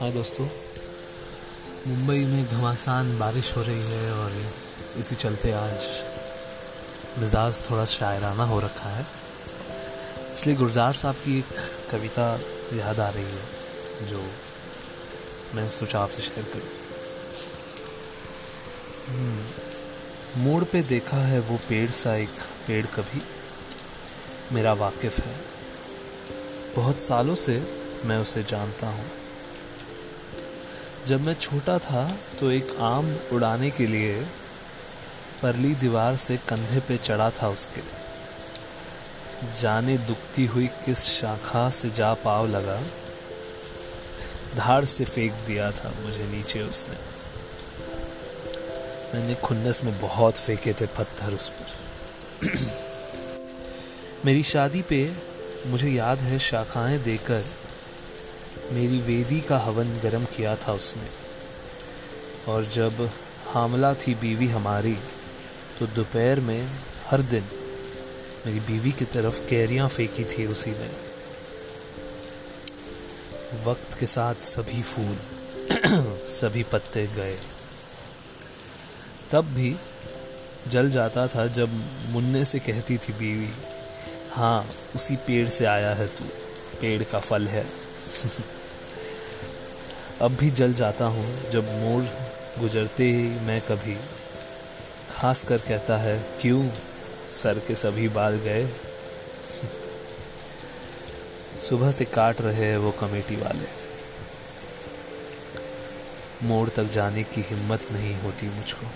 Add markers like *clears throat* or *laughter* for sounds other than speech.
हाँ दोस्तों मुंबई में घमासान बारिश हो रही है और इसी चलते आज मिजाज थोड़ा शायराना हो रखा है। इसलिए गुलजार साहब की एक कविता याद आ रही है जो मैं सोचा आपसे शेयर करूँ। हम्म, मोड़ पे देखा है वो पेड़ सा एक पेड़ कभी। मेरा वाकिफ है। बहुत सालों से मैं उसे जानता हूँ। जब मैं छोटा था तो एक आम उड़ाने के लिए परली दीवार से कंधे पे चढ़ा था उसके। जाने दुखती हुई किस शाखा से जा पाव लगा, धार से फेंक दिया था मुझे नीचे उसने। मैंने खुन्नस में बहुत फेंके थे पत्थर उस पर। *clears throat* मेरी शादी पे मुझे याद है शाखाएँ देकर मेरी वेदी का हवन गरम किया था उसने। और जब हामला थी बीवी हमारी तो दोपहर में हर दिन मेरी बीवी की तरफ़ कैरियाँ फेंकी थी उसी ने वक्त के साथ सभी फूल, *clears throat* सभी पत्ते गए। तब भी जल जाता था जब मुन्ने से कहती थी बीवी हाँ उसी पेड़ से आया है तू। पेड़ का फल है। *laughs* अब भी जल जाता हूँ, जब मोर गुजरते ही मैं कभी। खास कर कहता है, क्यों? सर के सभी बाल गए। *laughs* सुबह से काट रहे हैं वो कमेटी वाले। मोड़ तक जाने की हिम्मत नहीं होती मुझको।